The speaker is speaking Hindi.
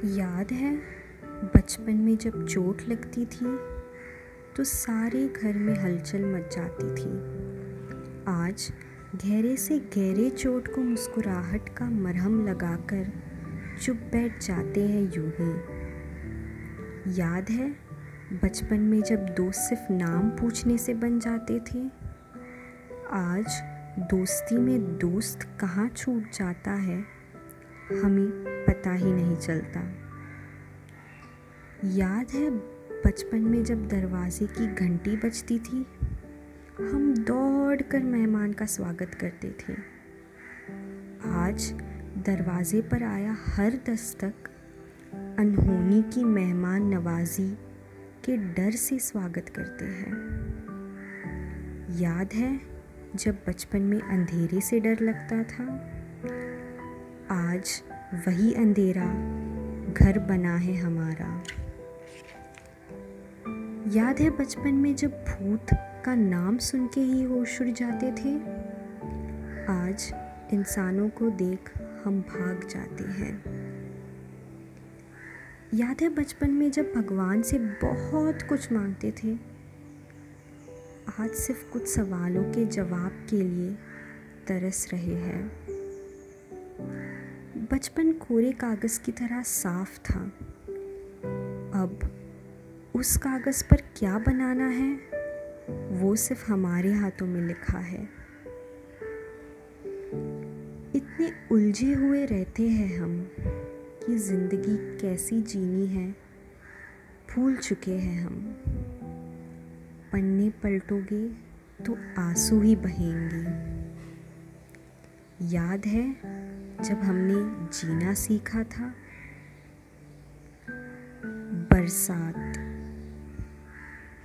याद है, बचपन में जब चोट लगती थी तो सारे घर में हलचल मच जाती थी। आज गहरे से गहरे चोट को मुस्कुराहट का मरहम लगाकर चुप बैठ जाते हैं यूँ ही। याद है, बचपन में जब दोस्त सिर्फ़ नाम पूछने से बन जाते थे, आज दोस्ती में दोस्त कहाँ छूट जाता है? हमें पता ही नहीं चलता। याद है बचपन में जब दरवाजे की घंटी बजती थी, हम दौड़ कर मेहमान का स्वागत करते थे। आज दरवाजे पर आया हर दस्तक, अनहोनी की मेहमान नवाजी के डर से स्वागत करते हैं। याद है जब बचपन में अंधेरे से डर लगता था आज वही अंधेरा घर बना है हमारा। याद है बचपन में जब भूत का नाम सुन के ही होश उड़ जाते थे? आज इंसानों को देख हम भाग जाते हैं। याद है बचपन में जब भगवान से बहुत कुछ मांगते थे? आज सिर्फ़ कुछ सवालों के जवाब के लिए तरस रहे हैं। बचपन कोरे कागज़ की तरह साफ़ था। अब उस कागज़ पर क्या बनाना है, वो सिर्फ़ हमारे हाथों में लिखा है। इतने उलझे हुए रहते हैं हम कि ज़िंदगी कैसी जीनी है, भूल चुके हैं हम। पन्ने पलटोगे तो आँसू ही बहेंगे। याद है जब हमने जीना सीखा था? बरसात।